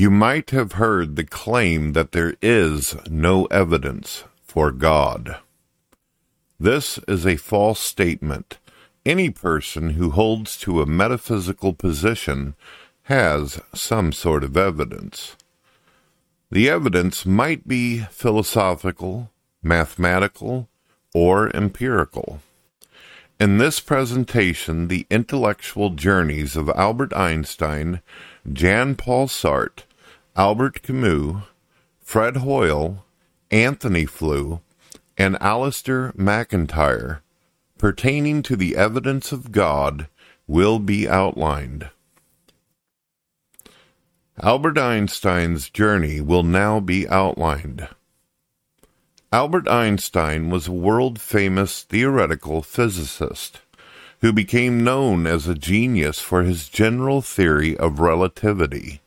You might have heard the claim that there is no evidence for God. This is a false statement. Any person who holds to a metaphysical position has some sort of evidence. The evidence might be philosophical, mathematical, or empirical. In this presentation, the intellectual journeys of Albert Einstein, Jean Paul Sartre, Albert Camus, Fred Hoyle, Antony Flew, and Alasdair MacIntyre pertaining to the evidence of God will be outlined. Albert Einstein's journey will now be outlined. Albert Einstein was a world famous theoretical physicist who became known as a genius for his general theory of relativity.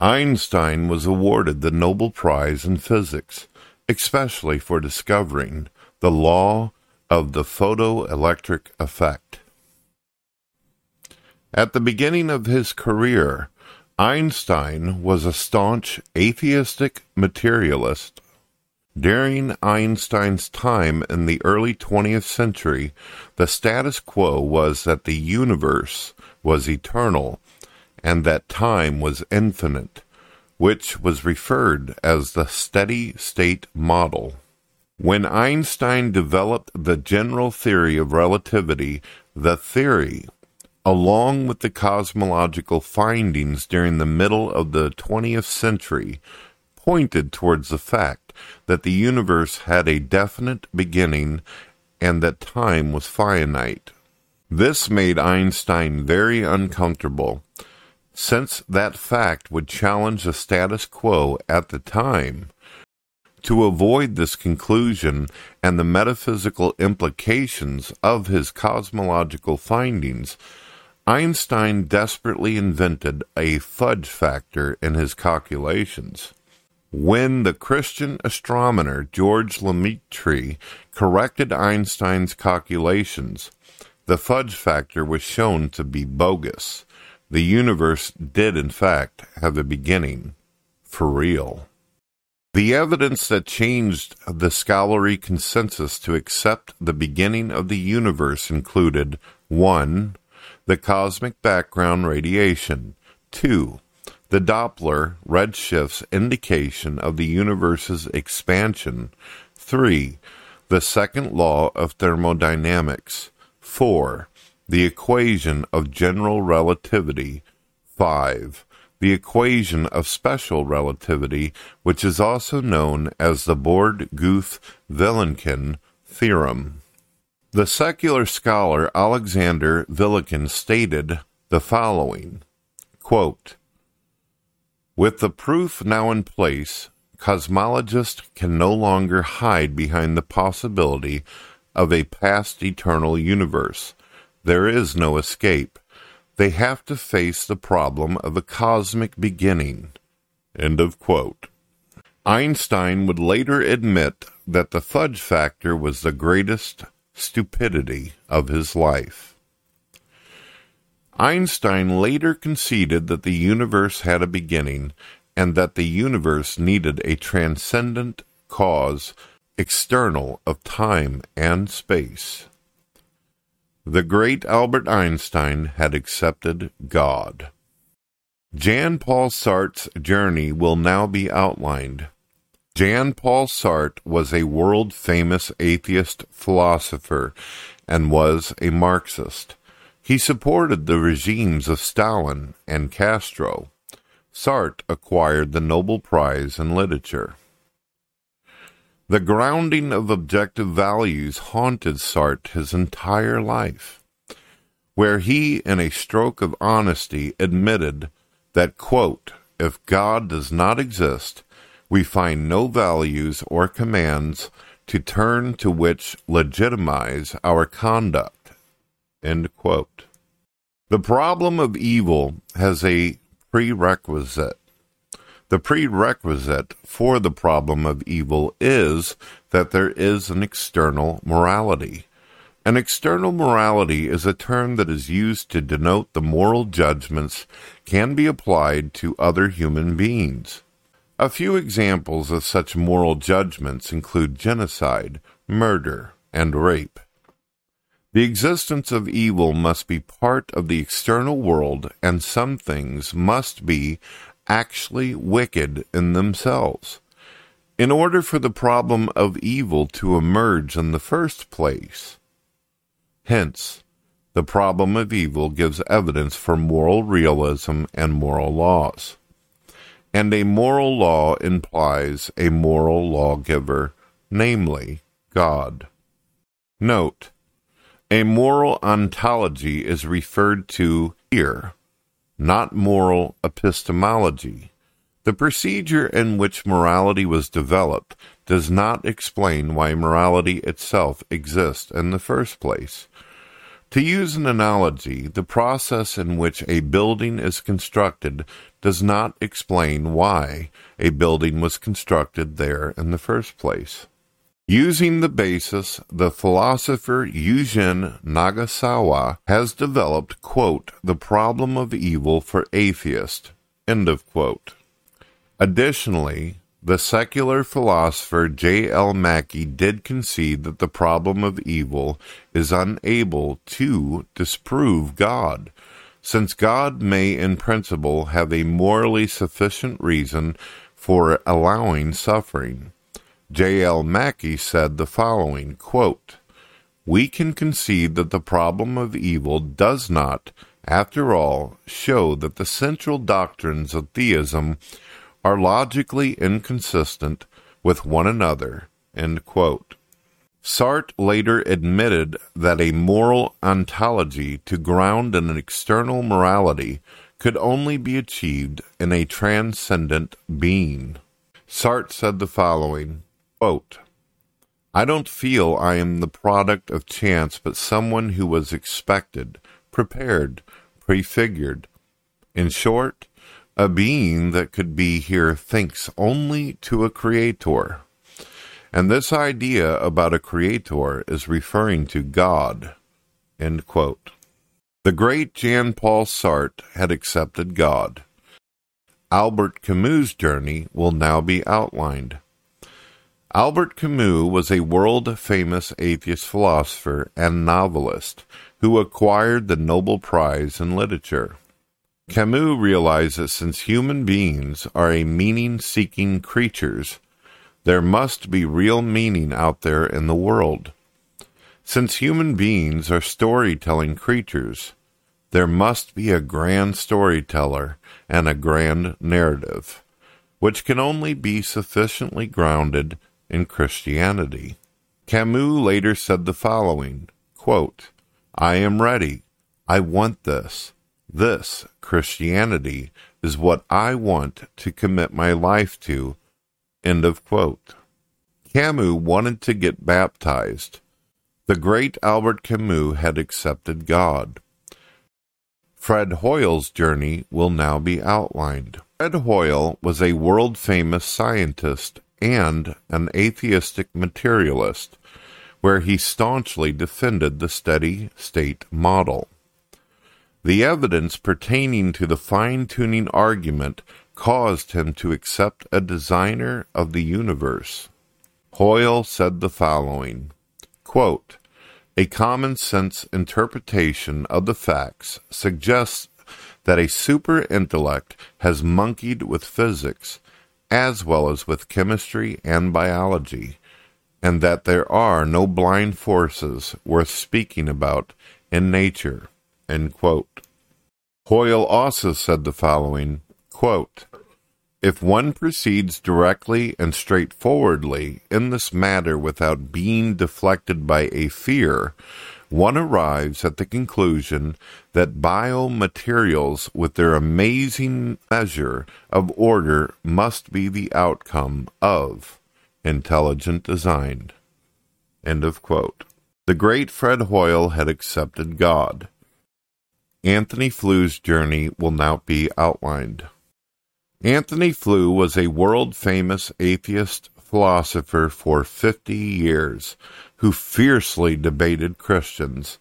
Einstein was awarded the Nobel Prize in Physics, especially for discovering the law of the photoelectric effect. At the beginning of his career, Einstein was a staunch atheistic materialist during Einstein's time in the early 20th century, the status quo was that the universe was eternal and that time was infinite, which was referred as the steady state model. When Einstein developed the general theory of relativity, the theory, along with the cosmological findings during the middle of the 20th century, pointed towards the fact that the universe had a definite beginning and that time was finite. This made Einstein very uncomfortable, since that fact would challenge the status quo at the time. To avoid this conclusion and the metaphysical implications of his cosmological findings, Einstein desperately invented a fudge factor in his calculations. When the Christian astronomer George Lemaître corrected Einstein's calculations, the fudge factor was shown to be bogus. The universe did, in fact, have a beginning. For real. The evidence that changed the scholarly consensus to accept the beginning of the universe included 1. The cosmic background radiation, 2 the Doppler redshifts indication of the universe's expansion. 3. The second law of thermodynamics. 4. The equation of general relativity. 5. The equation of special relativity, which is also known as the Borde-Guth-Vilenkin theorem. The secular scholar Alexander Vilenkin stated the following quote, with the proof now in place, cosmologists can no longer hide behind the possibility of a past eternal universe. There is no escape. They have to face the problem of a cosmic beginning. End of quote. Einstein would later admit that the fudge factor was the greatest stupidity of his life. Einstein later conceded that the universe had a beginning and that the universe needed a transcendent cause external of time and space. The great Albert Einstein had accepted God. Jean Paul Sartre's journey will now be outlined. Jean Paul Sartre was a world famous atheist philosopher and was a Marxist. He supported the regimes of Stalin and Castro. Sartre acquired the Nobel Prize in Literature. The grounding of objective values haunted Sartre his entire life, where he, in a stroke of honesty, admitted that, quote, if God does not exist, we find no values or commands to turn to which legitimize our conduct. The problem of evil has a prerequisite. The prerequisite for the problem of evil is that there is an external morality. An external morality is a term that is used to denote the moral judgments can be applied to other human beings. A few examples of such moral judgments include genocide, murder, and rape. The existence of evil must be part of the external world, and some things must be actually wicked in themselves. In order for the problem of evil to emerge in the first place, Hence, the problem of evil gives evidence for moral realism and moral laws. And a moral law implies a moral lawgiver, namely, God. Note, a moral ontology is referred to here, not moral epistemology. The procedure in which morality was developed does not explain why morality itself exists in the first place. To use an analogy, the process in which a building is constructed does not explain why a building was constructed there in the first place. Using the basis, the philosopher Yujin Nagasawa has developed, quote, the problem of evil for atheists, end of quote. Additionally, the secular philosopher J. L. Mackie did concede that the problem of evil is unable to disprove God, since God may in principle have a morally sufficient reason for allowing suffering. J. L. Mackie said the following quote, We can concede that the problem of evil does not, after all, show that the central doctrines of theism are logically inconsistent with one another. Sartre later admitted that a moral ontology to ground in an external morality could only be achieved in a transcendent being. Sartre said the following quote, I don't feel I am the product of chance, but someone who was expected, prepared, prefigured. In short, a being that could be here thinks only to a creator. And this idea about a creator is referring to God. The great Jean Paul Sartre had accepted God. Albert Camus' journey will now be outlined. Albert Camus was a world famous atheist philosopher and novelist who acquired the Nobel Prize in Literature. Camus realized that since human beings are a meaning seeking creatures, there must be real meaning out there in the world. Since human beings are storytelling creatures, there must be a grand storyteller and a grand narrative, which can only be sufficiently grounded in Christianity. Camus later said the following quote, I am ready. I want this. This, Christianity, is what I want to commit my life to. End of quote. Camus wanted to get baptized. The great Albert Camus had accepted God. Fred Hoyle's journey will now be outlined. Fred Hoyle was a world famous scientist and an atheistic materialist, where he staunchly defended the steady state model. The evidence pertaining to the fine tuning argument caused him to accept a designer of the universe. Hoyle said the following quote, A common sense interpretation of the facts suggests that a super intellect has monkeyed with physics as well as with chemistry and biology, and that there are no blind forces worth speaking about in nature. Hoyle also said the following quote, If one proceeds directly and straightforwardly in this matter without being deflected by a fear, one arrives at the conclusion that biomaterials with their amazing measure of order must be the outcome of intelligent design. End of quote. The great Fred Hoyle had accepted God. Antony Flew's journey will now be outlined. Antony Flew was a world famous atheist philosopher for 50 years who fiercely debated Christians.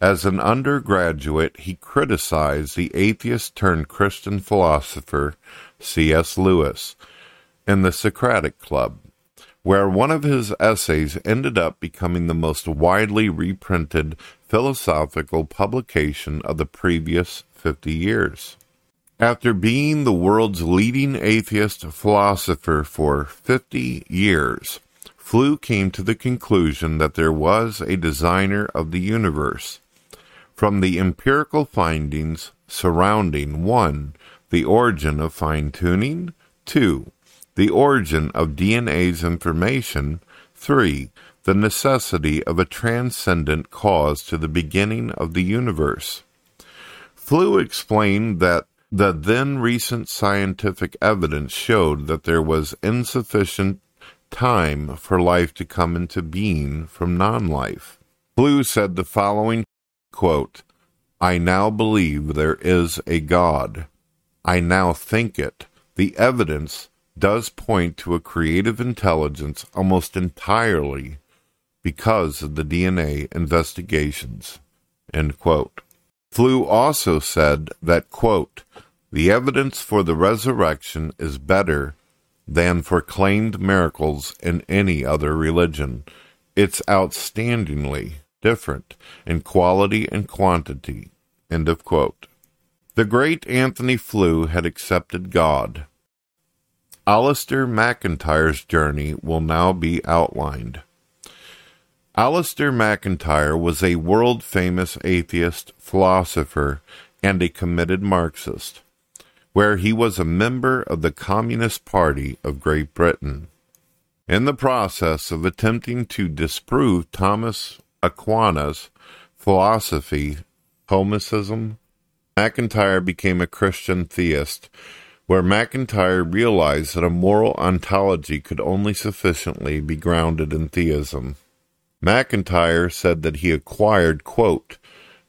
As an undergraduate, he criticized the atheist turned Christian philosopher C.S. Lewis in the Socratic Club, where one of his essays ended up becoming the most widely reprinted philosophical publication of the previous 50 years. After being the world's leading atheist philosopher for 50 years, Flew came to the conclusion that there was a designer of the universe. From the empirical findings surrounding 1. The origin of fine tuning, 2. The origin of DNA's information, 3. The necessity of a transcendent cause to the beginning of the universe. Flew explained that the then recent scientific evidence showed that there was insufficient time for life to come into being from non life. Flew said the following quote, I now believe there is a God. I now think it. The evidence does point to a creative intelligence almost entirely because of the DNA investigations. End quote. Flew also said that, quote, the evidence for the resurrection is better than for claimed miracles in any other religion. It's outstandingly different in quality and quantity. End of quote. The great Antony Flew had accepted God. Alasdair MacIntyre's journey will now be outlined. Alasdair MacIntyre was a world famous atheist, philosopher, and a committed Marxist where he was a member of the Communist Party of Great Britain. In the process of attempting to disprove Thomas Aquinas' philosophy, Thomism, MacIntyre became a Christian theist, where MacIntyre realized that a moral ontology could only sufficiently be grounded in theism. MacIntyre said that he acquired, quote,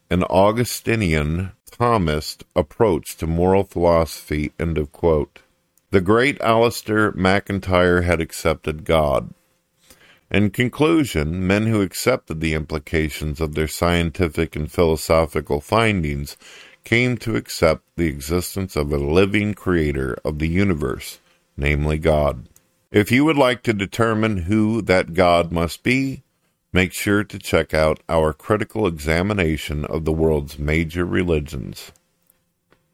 an Augustinian Thomist approach to moral philosophy. End of quote. The great Alasdair MacIntyre had accepted God. In conclusion, men who accepted the implications of their scientific and philosophical findings came to accept the existence of a living creator of the universe, namely God. If you would like to determine who that God must be, Make sure to check out our critical examination of the world's major religions.